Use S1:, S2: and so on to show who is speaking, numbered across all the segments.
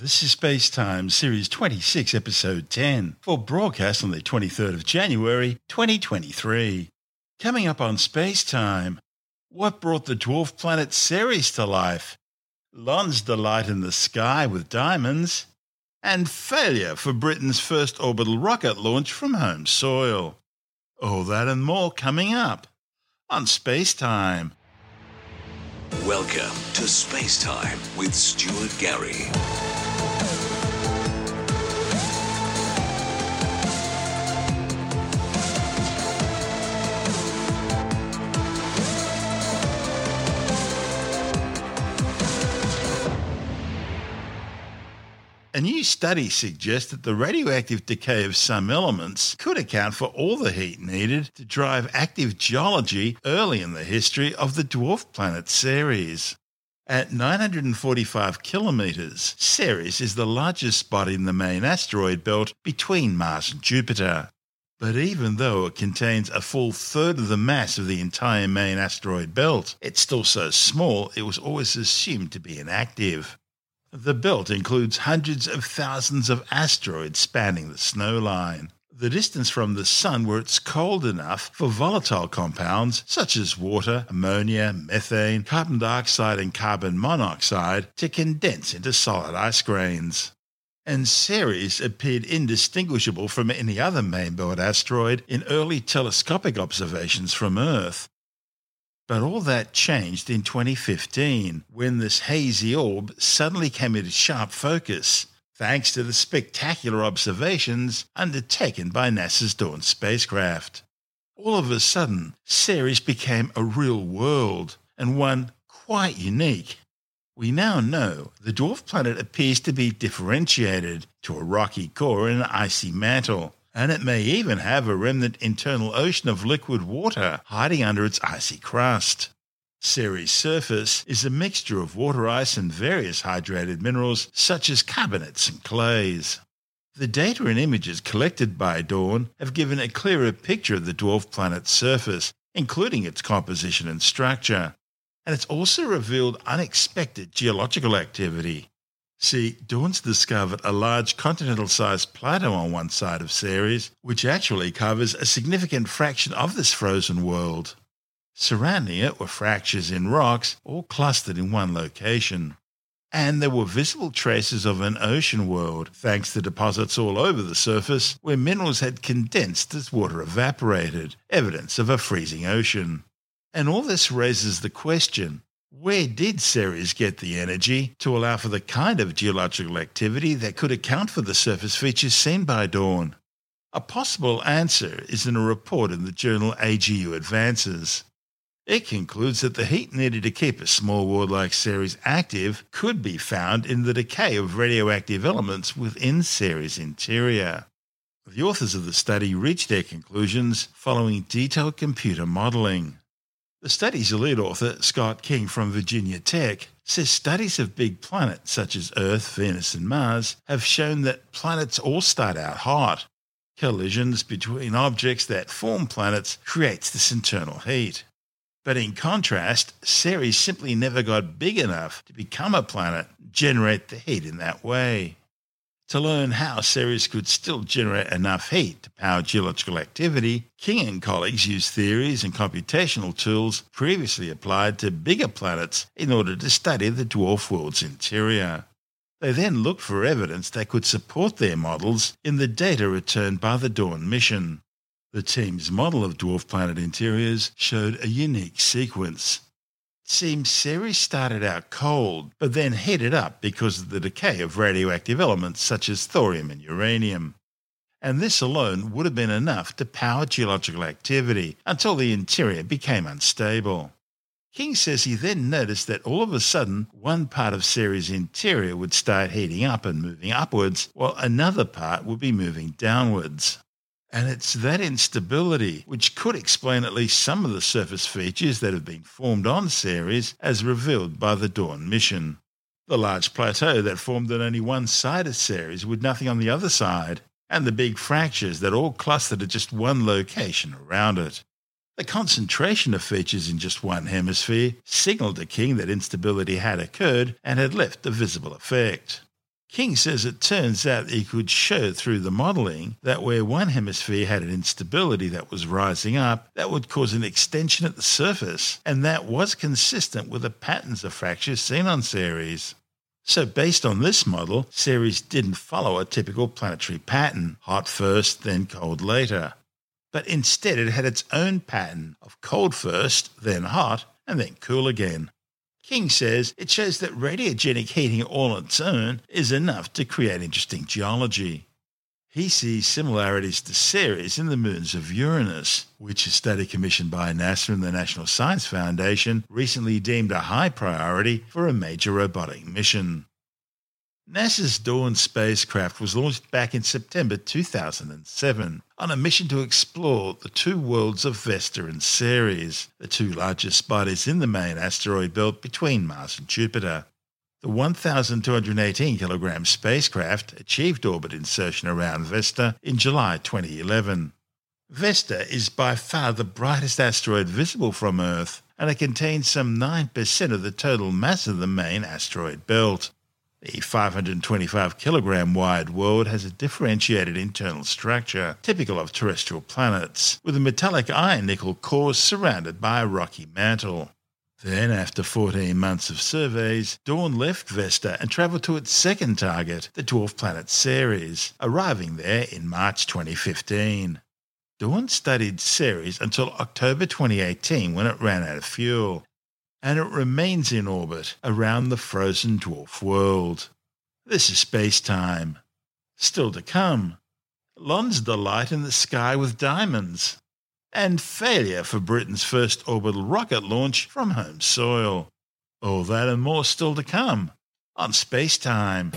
S1: This is Space Time, Series 26, Episode 10, for broadcast on the 23rd of January, 2023. Coming up on Space Time, what brought the dwarf planet Ceres to life? Lonsdaleite in the sky with diamonds, and failure for Britain's first orbital rocket launch from home soil. All that and more coming up on Space Time.
S2: Welcome to Space Time with Stuart Gary.
S1: A new study suggests that the radioactive decay of some elements could account for all the heat needed to drive active geology early in the history of the dwarf planet Ceres. At 945 kilometres, Ceres is the largest spot in the main asteroid belt between Mars and Jupiter. But even though it contains a full third of the mass of the entire main asteroid belt, it's still so small it was always assumed to be inactive. The belt includes hundreds of thousands of asteroids spanning the snow line. The distance from the Sun where it's cold enough for volatile compounds such as water, ammonia, methane, carbon dioxide, and carbon monoxide to condense into solid ice grains. And Ceres appeared indistinguishable from any other main belt asteroid in early telescopic observations from Earth, but all that changed in 2015 when this hazy orb suddenly came into sharp focus thanks to the spectacular observations undertaken by NASA's Dawn spacecraft. All of a sudden, Ceres became a real world and one quite unique. We now know the dwarf planet appears to be differentiated to a rocky core and an icy mantle, and it may even have a remnant internal ocean of liquid water hiding under its icy crust. Ceres' surface is a mixture of water ice and various hydrated minerals such as carbonates and clays. The data and images collected by Dawn have given a clearer picture of the dwarf planet's surface, including its composition and structure, and it's also revealed unexpected geological activity. See, Dawn's discovered a large continental sized plateau on one side of Ceres, which actually covers a significant fraction of this frozen world. Surrounding it were fractures in rocks, all clustered in one location. And there were visible traces of an ocean world, thanks to deposits all over the surface where minerals had condensed as water evaporated, evidence of a freezing ocean. And all this raises the question where did Ceres get the energy to allow for the kind of geological activity that could account for the surface features seen by Dawn? A possible answer is in a report in the journal AGU Advances. It concludes that the heat needed to keep a small world like Ceres active could be found in the decay of radioactive elements within Ceres' interior. The authors of the study reached their conclusions following detailed computer modeling. The study's lead author, Scott King from Virginia Tech, says studies of big planets such as Earth, Venus, and Mars have shown that planets all start out hot. Collisions between objects that form planets creates this internal heat. But in contrast, Ceres simply never got big enough to become a planet, generate the heat in that way. To learn how Ceres could still generate enough heat to power geological activity, King and colleagues used theories and computational tools previously applied to bigger planets in order to study the dwarf world's interior. They then looked for evidence that could support their models in the data returned by the Dawn mission. The team's model of dwarf planet interiors showed a unique sequence seems Ceres started out cold, but then heated up because of the decay of radioactive elements such as thorium and uranium. And this alone would have been enough to power geological activity until the interior became unstable. King says he then noticed that all of a sudden one part of Ceres' interior would start heating up and moving upwards, while another part would be moving downwards. And it's that instability which could explain at least some of the surface features that have been formed on Ceres as revealed by the Dawn mission. The large plateau that formed on only one side of Ceres with nothing on the other side, and the big fractures that all clustered at just one location around it. The concentration of features in just one hemisphere signaled to King that instability had occurred and had left a visible effect. King says it turns out he could show through the modelling that where one hemisphere had an instability that was rising up, that would cause an extension at the surface, and that was consistent with the patterns of fractures seen on Ceres. So, based on this model, Ceres didn't follow a typical planetary pattern hot first, then cold later. But instead, it had its own pattern of cold first, then hot, and then cool again. King says it shows that radiogenic heating all on its own is enough to create interesting geology. He sees similarities to Ceres in the moons of Uranus, which a study commissioned by NASA and the National Science Foundation recently deemed a high priority for a major robotic mission. NASA's Dawn spacecraft was launched back in September 2007 on a mission to explore the two worlds of Vesta and Ceres, the two largest bodies in the main asteroid belt between Mars and Jupiter. The 1,218 kilogram spacecraft achieved orbit insertion around Vesta in July 2011. Vesta is by far the brightest asteroid visible from Earth, and it contains some 9% of the total mass of the main asteroid belt. The 525 kilogram wide world has a differentiated internal structure, typical of terrestrial planets, with a metallic iron nickel core surrounded by a rocky mantle. Then, after 14 months of surveys, Dawn left Vesta and travelled to its second target, the dwarf planet Ceres, arriving there in March 2015. Dawn studied Ceres until October 2018 when it ran out of fuel and it remains in orbit around the frozen dwarf world. This is space time. Still to come, Lonsdaleite light in the sky with diamonds, and failure for Britain's first orbital rocket launch from home soil. All that and more still to come on Space Time.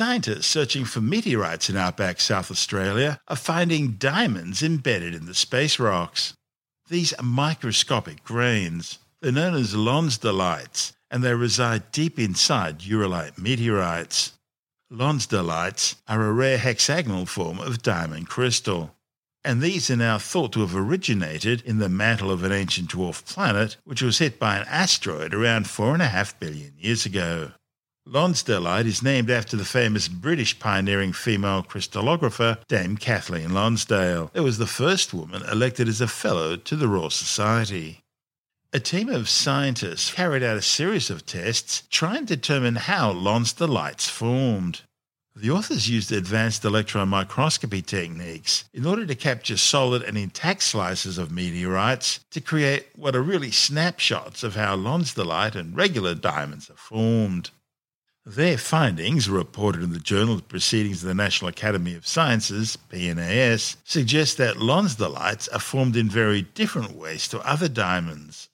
S1: Scientists searching for meteorites in outback South Australia are finding diamonds embedded in the space rocks. These are microscopic grains. They're known as Lonsdaleites, and they reside deep inside Ureilite meteorites. Lonsdaleites are a rare hexagonal form of diamond crystal, and these are now thought to have originated in the mantle of an ancient dwarf planet which was hit by an asteroid around 4.5 billion years ago. Lonsdaleite is named after the famous British pioneering female crystallographer Dame Kathleen Lonsdale, who was the first woman elected as a Fellow to the Royal Society. A team of scientists carried out a series of tests trying to determine how Lonsdaleites formed. The authors used advanced electron microscopy techniques in order to capture solid and intact slices of meteorites to create what are really snapshots of how Lonsdaleite and regular diamonds are formed. Their findings, reported in the Journal of Proceedings of the National Academy of Sciences, PNAS, suggest that Lonsdaleites are formed in very different ways to other diamonds.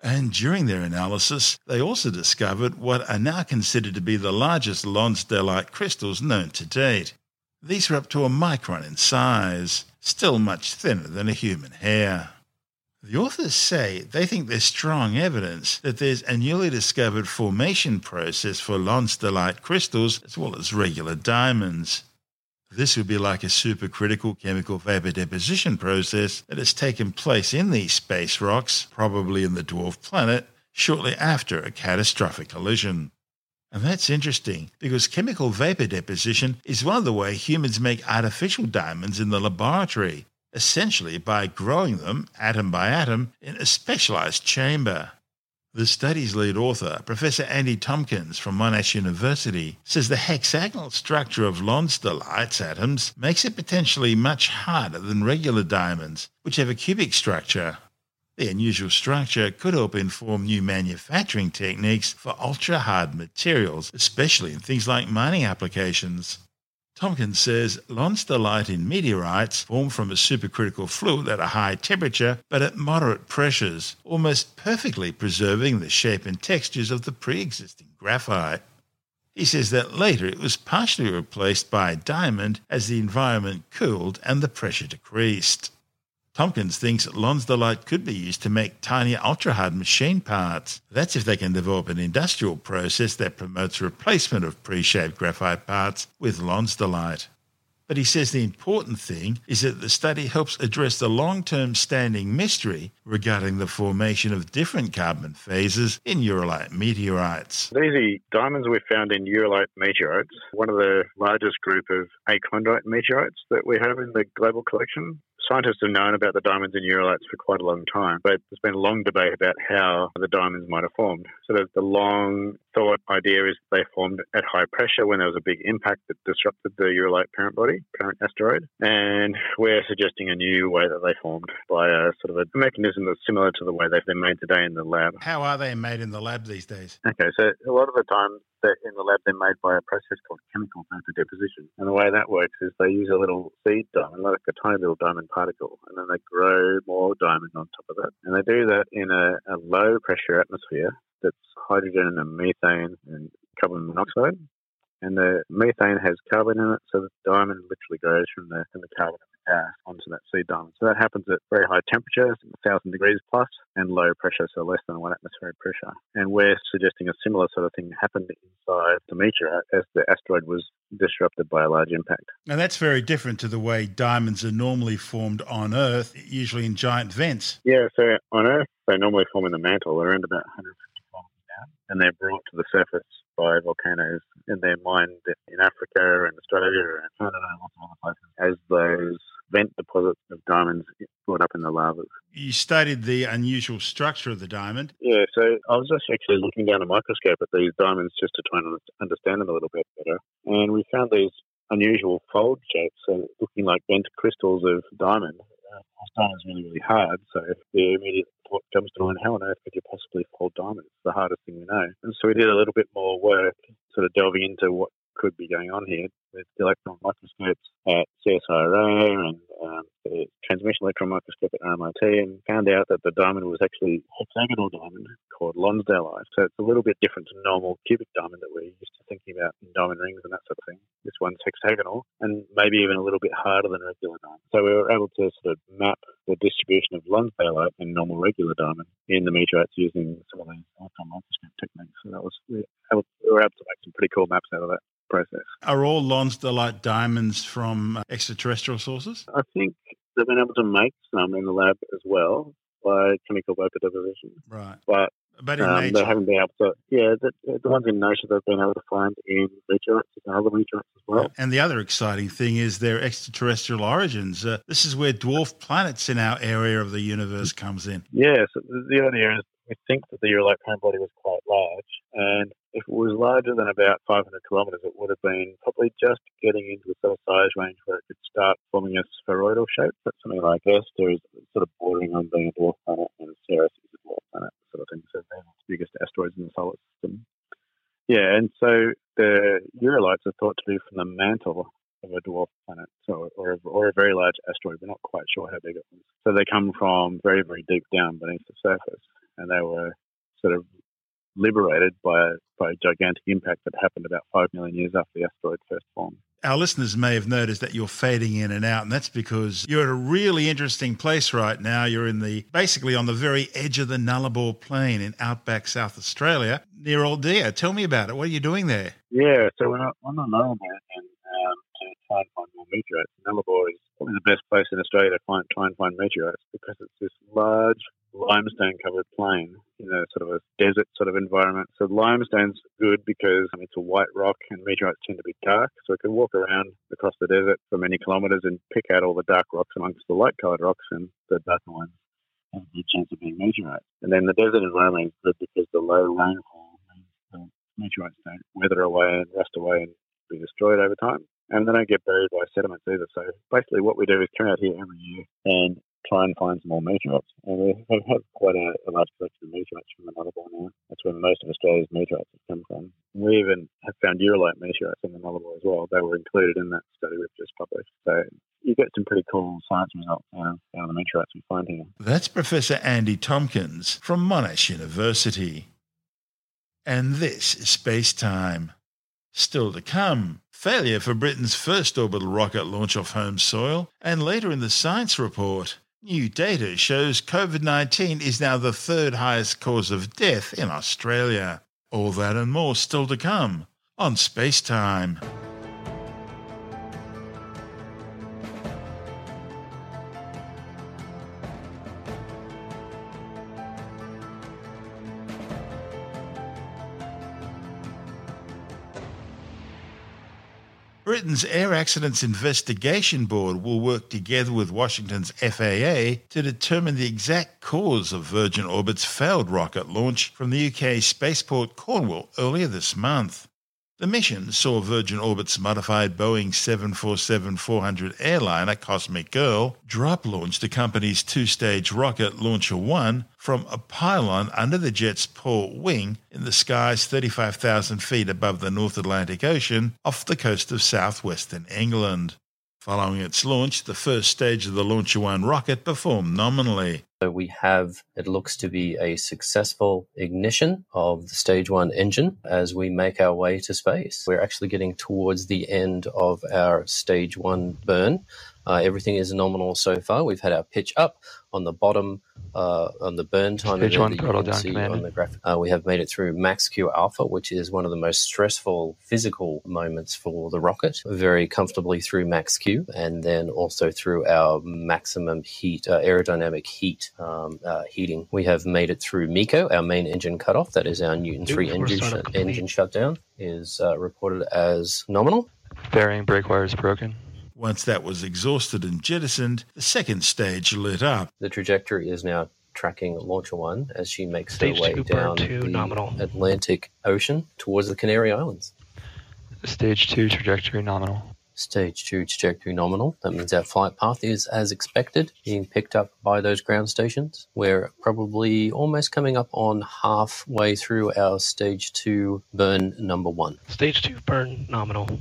S1: And during their analysis, they also discovered what are now considered to be the largest Lonsdaleite crystals known to date. These are up to a micron in size, still much thinner than a human hair. The authors say they think there's strong evidence that there's a newly discovered formation process for Lonsdaleite crystals as well as regular diamonds. This would be like a supercritical chemical vapor deposition process that has taken place in these space rocks, probably in the dwarf planet, shortly after a catastrophic collision. And that's interesting because chemical vapor deposition is one of the ways humans make artificial diamonds in the laboratory essentially by growing them atom by atom in a specialized chamber. The study's lead author, Professor Andy Tomkins from Monash University, says the hexagonal structure of Lonsdaleite's atoms makes it potentially much harder than regular diamonds, which have a cubic structure. The unusual structure could help inform new manufacturing techniques for ultra hard materials, especially in things like mining applications. Tomkins says Lonsdaleite in meteorites form from a supercritical fluid at a high temperature but at moderate pressures, almost perfectly preserving the shape and textures of the pre existing graphite. He says that later it was partially replaced by diamond as the environment cooled and the pressure decreased. Tomkins thinks Lonsdaleite could be used to make tiny ultra-hard machine parts. That's if they can develop an industrial process that promotes replacement of pre-shaped graphite parts with Lonsdaleite. But he says the important thing is that the study helps address the long term standing mystery regarding the formation of different carbon phases in Ureilite meteorites.
S3: These are diamonds we found in Ureilite meteorites, one of the largest group of achondrite meteorites that we have in the global collection scientists have known about the diamonds in Ureilites for quite a long time, but there's been a long debate about how the diamonds might have formed. So there's the long thought idea is they formed at high pressure when there was a big impact that disrupted the Ureilite parent body, parent asteroid. And we're suggesting a new way that they formed by a sort of a mechanism that's similar to the way they've been made today in the lab.
S1: How are they made in the lab these days?
S3: Okay, so a lot of the time that in the lab they're made by a process called chemical vapor deposition. And the way that works is they use a little seed diamond, like a tiny little diamond particle, and then they grow more diamond on top of it. And they do that in a, a low pressure atmosphere that's hydrogen and methane and carbon monoxide. And the methane has carbon in it, so the diamond literally goes from the, from the carbon gas onto that seed diamond. So that happens at very high temperatures, 1,000 degrees plus, and low pressure, so less than one atmospheric pressure. And we're suggesting a similar sort of thing happened inside the meteorite as the asteroid was disrupted by a large impact.
S1: And that's very different to the way diamonds are normally formed on Earth, usually in giant vents.
S3: Yeah, so on Earth, they normally form in the mantle around about 150 kilometers down, and they're brought to the surface by volcanoes and they're mined in Africa and Australia and Canada and lots of other places as those vent deposits of diamonds brought up in the lavas.
S1: You studied the unusual structure of the diamond.
S3: Yeah, so I was just actually looking down a microscope at these diamonds just to try and understand them a little bit better. And we found these unusual fold shapes, so looking like bent crystals of diamond. Uh, diamond is really, really hard, so if the immediate thought comes to mind, how on earth could you possibly fold diamonds? It's the hardest thing we know. And so we did a little bit more work, sort of delving into what could be going on here with electron microscopes at CSIRO and um, the transmission electron microscope at RMIT and found out that the diamond was actually hexagonal diamond called Lonsdaleite. So it's a little bit different to normal cubic diamond that we're used to thinking about in diamond rings and that sort of thing. This one's hexagonal and maybe even a little bit harder than regular diamond. So we were able to sort of map the distribution of Lonsdaleite and normal regular diamond in the meteorites using some of these electron microscope techniques. So that was we were able to make some pretty cool maps out of that process.
S1: Are all Lonsdaleite diamonds from uh, extraterrestrial sources?
S3: I think they've been able to make some in the lab as well by chemical vapor deposition.
S1: Right.
S3: But
S1: but in um, nature.
S3: they haven't been able to. Yeah, the, the ones in nature they've been able to find in meteorites and other meteorites as well.
S1: And the other exciting thing is their extraterrestrial origins. Uh, this is where dwarf planets in our area of the universe comes in.
S3: Yeah, so the idea is we think that the Ureilite parent body was quite large, and if it was larger than about 500 kilometres, it would have been probably just getting into the sort of size range where it could start forming a spheroidal shape. But something like Vesta is sort of bordering on being a dwarf planet, and Ceres is a dwarf planet, sort of thing. So they're the biggest asteroids in the solar system. Yeah, and so the Ureilites are thought to be from the mantle of a dwarf planet, so or a, or a very large asteroid. We're not quite sure how big it was. So they come from very, very deep down beneath the surface, and they were sort of liberated by, by a gigantic impact that happened about 5 million years after the asteroid first formed.
S1: Our listeners may have noticed that you're fading in and out, and that's because you're at a really interesting place right now. You're in the basically on the very edge of the Nullarbor Plain in outback South Australia near Ooldea. Tell me about it. What are you doing there?
S3: Yeah, so we're on the Nullarbor and um, to try and find more meteorites. Nullarbor is probably the best place in Australia to find, try and find meteorites because it's this large limestone covered plain in a sort of a desert sort of environment. So limestone's good because um, it's a white rock and meteorites tend to be dark. So it can walk around across the desert for many kilometres and pick out all the dark rocks amongst the light coloured rocks and the darker ones have a good chance of being meteorites. And then the desert environment is good because the low rainfall means the meteorites don't weather away and rust away and be destroyed over time. And they don't get buried by sediments either. So basically what we do is come out here every year and try and find some more meteorites. And we have quite a, a large collection of meteorites from the Nullarbor now. That's where most of Australia's meteorites have come from. We even have found Ureilite meteorites in the Nullarbor as well. They were included in that study we've just published. So you get some pretty cool science results out of the meteorites we find here.
S1: That's Professor Andy Tomkins from Monash University. And this is Space Time. Still to come, failure for Britain's first orbital rocket launch off home soil, and later in the science report, New data shows COVID 19 is now the third highest cause of death in Australia. All that and more still to come on Space Time. Britain's Air Accidents Investigation Board will work together with Washington's FAA to determine the exact cause of Virgin Orbit's failed rocket launch from the UK spaceport Cornwall earlier this month. The mission saw Virgin Orbit's modified Boeing 747 400 airliner Cosmic Girl drop launch the company's two stage rocket Launcher 1 from a pylon under the jet's port wing in the skies 35,000 feet above the North Atlantic Ocean off the coast of southwestern England. Following its launch, the first stage of the Launcher 1 rocket performed nominally.
S4: So we have, it looks to be a successful ignition of the stage one engine as we make our way to space. We're actually getting towards the end of our stage one burn. Uh, everything is nominal so far. We've had our pitch up on the bottom uh, on the burn time event
S5: one, throttle down,
S4: on the graphic. Uh, we have made it through max Q alpha, which is one of the most stressful physical moments for the rocket. Very comfortably through max Q, and then also through our maximum heat, uh, aerodynamic heat um, uh, heating. We have made it through MECO, our main engine cutoff. That is our Newton three
S6: Newton
S4: engine
S6: startup
S4: shut-
S6: complete.
S4: engine shutdown is uh, reported as nominal.
S5: Bearing brake wires broken.
S1: Once that was exhausted and jettisoned, the second stage lit up.
S4: The trajectory is now tracking Launcher One as she makes
S6: Stage
S4: her way
S6: two,
S4: down
S6: two,
S4: the
S6: nominal.
S4: Atlantic Ocean towards the Canary Islands.
S5: Stage two trajectory nominal.
S4: Stage two trajectory nominal. That means our flight path is as expected, being picked up by those ground stations. We're probably almost coming up on halfway through our stage two burn number one.
S6: Stage two burn nominal.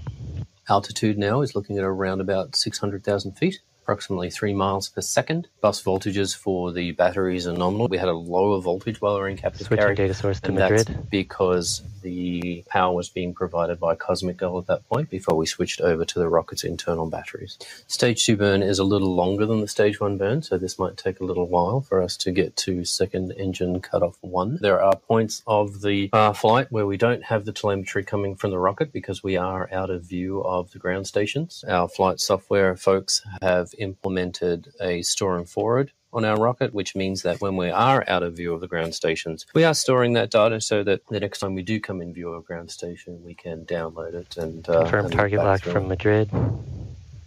S4: Altitude now is looking at around about 600,000 feet, approximately 3 miles per second. Bus voltages for the batteries are nominal. We had a lower voltage while we were in captive
S7: Switching
S4: carry.
S7: data source to Madrid.
S4: because the power was being provided by Cosmic Girl at that point before we switched over to the rocket's internal batteries. Stage 2 burn is a little longer than the Stage 1 burn, so this might take a little while for us to get to second engine cutoff 1. There are points of the uh, flight where we don't have the telemetry coming from the rocket because we are out of view of the ground stations. Our flight software folks have implemented a store and forward on our rocket, which means that when we are out of view of the ground stations, we are storing that data so that the next time we do come in view of a ground station, we can download it and uh,
S7: Confirm
S4: and
S7: target lock
S4: through
S7: from. Madrid.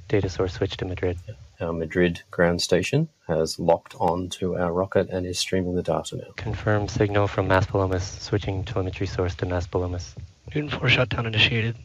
S7: Data source switch to Madrid.
S4: Our Madrid ground station has locked on to our rocket and is streaming the data now.
S7: Confirm signal from Maspalomas. Switching telemetry source to Maspalomas.
S6: Newton four shutdown initiated.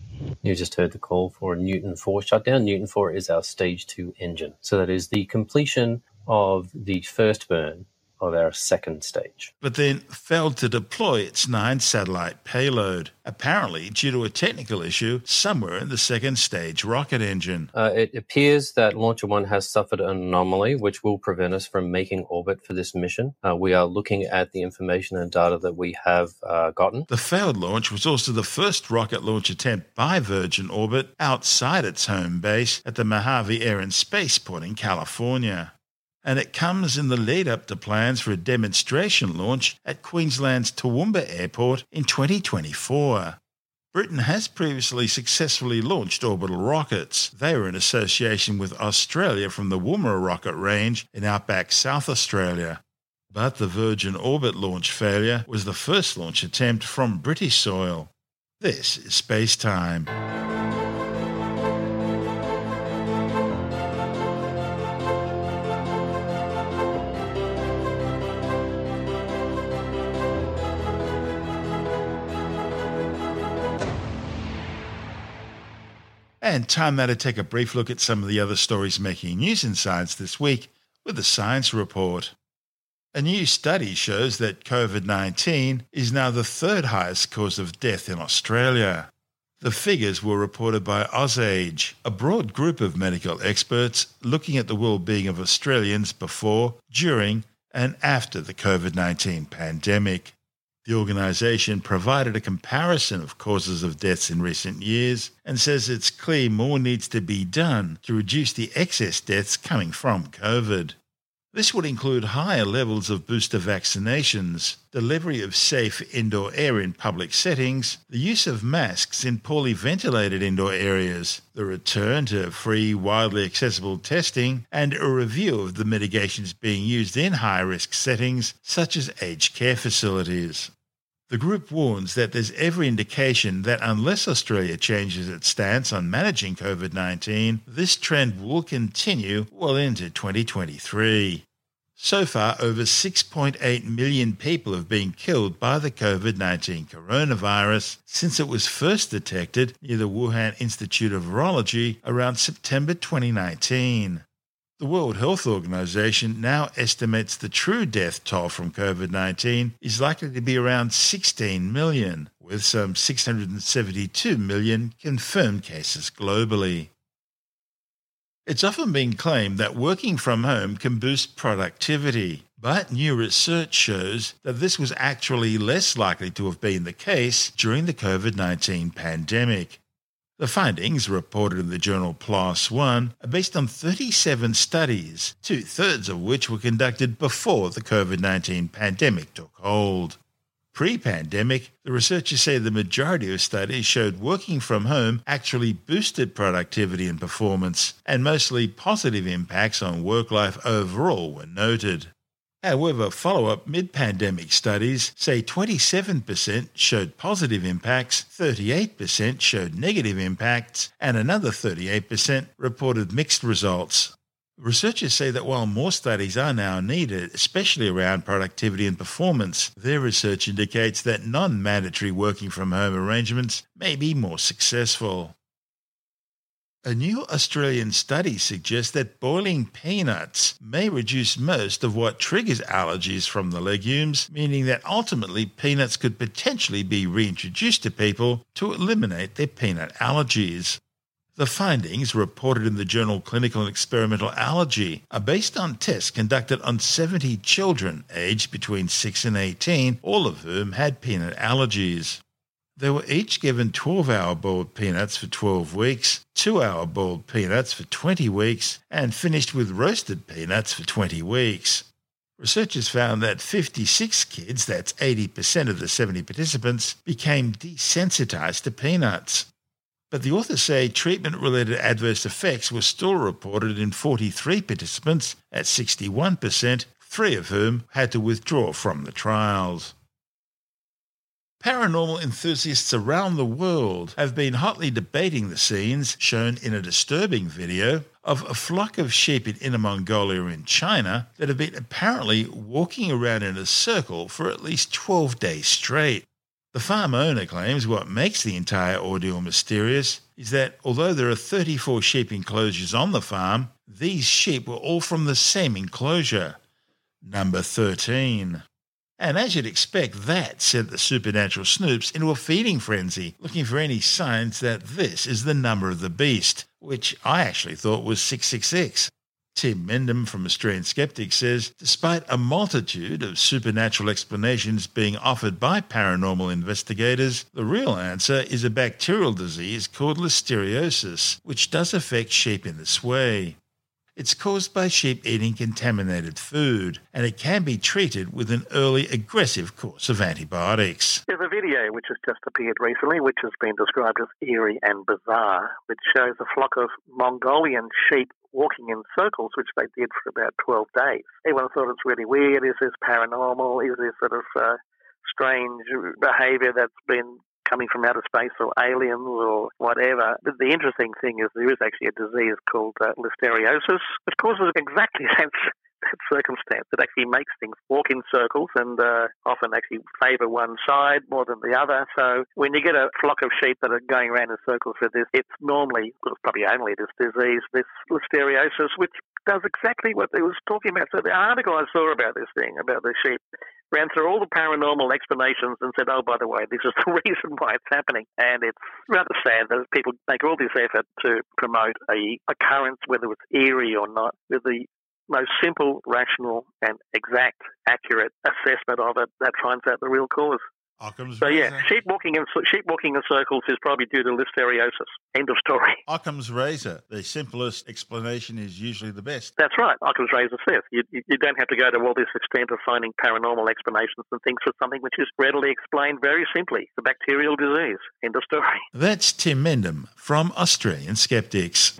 S4: You just heard the call for a Newton 4 shutdown. Newton 4 is our stage 2 engine. So that is the completion of the first burn of our second stage.
S1: but then failed to deploy its nine satellite payload, apparently due to a technical issue somewhere in the second stage rocket engine.
S4: Uh, it appears that Launcher 1 has suffered an anomaly which will prevent us from making orbit for this mission. Uh, we are looking at the information and data that we have uh, gotten.
S1: The failed launch was also the first rocket launch attempt by Virgin Orbit outside its home base at the Mojave Air and Spaceport in California. And it comes in the lead up to plans for a demonstration launch at Queensland's Toowoomba Airport in 2024. Britain has previously successfully launched orbital rockets. They were in association with Australia from the Woomera rocket range in outback South Australia. But the Virgin Orbit launch failure was the first launch attempt from British soil. This is Space Time. And time now to take a brief look at some of the other stories making news in science this week with the Science Report. A new study shows that COVID 19 is now the third highest cause of death in Australia. The figures were reported by OzSAGE, a broad group of medical experts looking at the well-being of Australians before, during, and after the COVID 19 pandemic. The organisation provided a comparison of causes of deaths in recent years and says it's clear more needs to be done to reduce the excess deaths coming from COVID. This would include higher levels of booster vaccinations, delivery of safe indoor air in public settings, the use of masks in poorly ventilated indoor areas, the return to free, widely accessible testing, and a review of the mitigations being used in high risk settings such as aged care facilities. The group warns that there's every indication that unless Australia changes its stance on managing COVID 19, this trend will continue well into 2023. So far, over 6.8 million people have been killed by the COVID 19 coronavirus since it was first detected near the Wuhan Institute of Virology around September 2019. The World Health Organization now estimates the true death toll from COVID 19 is likely to be around 16 million, with some 672 million confirmed cases globally. It's often been claimed that working from home can boost productivity, but new research shows that this was actually less likely to have been the case during the COVID 19 pandemic. The findings, reported in the journal PLOS One, are based on 37 studies, two thirds of which were conducted before the COVID 19 pandemic took hold. Pre pandemic, the researchers say the majority of studies showed working from home actually boosted productivity and performance, and mostly positive impacts on work life overall were noted. However, follow up mid pandemic studies say 27% showed positive impacts, 38% showed negative impacts, and another 38% reported mixed results. Researchers say that while more studies are now needed, especially around productivity and performance, their research indicates that non mandatory working from home arrangements may be more successful. A new Australian study suggests that boiling peanuts may reduce most of what triggers allergies from the legumes, meaning that ultimately peanuts could potentially be reintroduced to people to eliminate their peanut allergies. The findings, reported in the journal Clinical and Experimental Allergy, are based on tests conducted on 70 children aged between 6 and 18, all of whom had peanut allergies. They were each given 12 hour boiled peanuts for 12 weeks, 2 hour boiled peanuts for 20 weeks, and finished with roasted peanuts for 20 weeks. Researchers found that 56 kids, that's 80% of the 70 participants, became desensitized to peanuts. But the authors say treatment related adverse effects were still reported in 43 participants at 61%, three of whom had to withdraw from the trials. Paranormal enthusiasts around the world have been hotly debating the scenes shown in a disturbing video of a flock of sheep in Inner Mongolia in China that have been apparently walking around in a circle for at least 12 days straight. The farm owner claims what makes the entire ordeal mysterious is that although there are 34 sheep enclosures on the farm, these sheep were all from the same enclosure, number 13. And as you'd expect, that sent the supernatural snoops into a feeding frenzy, looking for any signs that this is the number of the beast, which I actually thought was 666. Tim Mendham from Australian Skeptics says despite a multitude of supernatural explanations being offered by paranormal investigators, the real answer is a bacterial disease called listeriosis, which does affect sheep in this way. It's caused by sheep eating contaminated food, and it can be treated with an early aggressive course of antibiotics.
S8: There's a video which has just appeared recently, which has been described as eerie and bizarre, which shows a flock of Mongolian sheep walking in circles, which they did for about 12 days. Everyone thought it's really weird. Is this paranormal? Is this sort of uh, strange behavior that's been coming from outer space or aliens or whatever. But the interesting thing is there is actually a disease called uh, listeriosis, which causes exactly that, circumstance. It actually makes things walk in circles and uh, often actually favour one side more than the other. So when you get a flock of sheep that are going around in circles with this, it's normally, well, it's probably only this disease, this listeriosis, which does exactly what they was talking about. So the article I saw about this thing, about the sheep, ran through all the paranormal explanations and said, oh, by the way, this is the reason why it's happening. And it's rather sad that people make all this effort to promote a occurrence, whether it's eerie or not, with the most simple, rational, and exact, accurate assessment of it that finds out the real cause.
S1: Occam's
S8: So yeah, sheep walking in sheep walking in circles is probably due to listeriosis. End of story.
S1: Occam's razor. The simplest explanation is usually the best.
S8: That's right. Occam's razor says you, you you don't have to go to all this extent of finding paranormal explanations and things for something which is readily explained very simply. The bacterial disease. End of story.
S1: That's Tim Mendham from Australian Skeptics.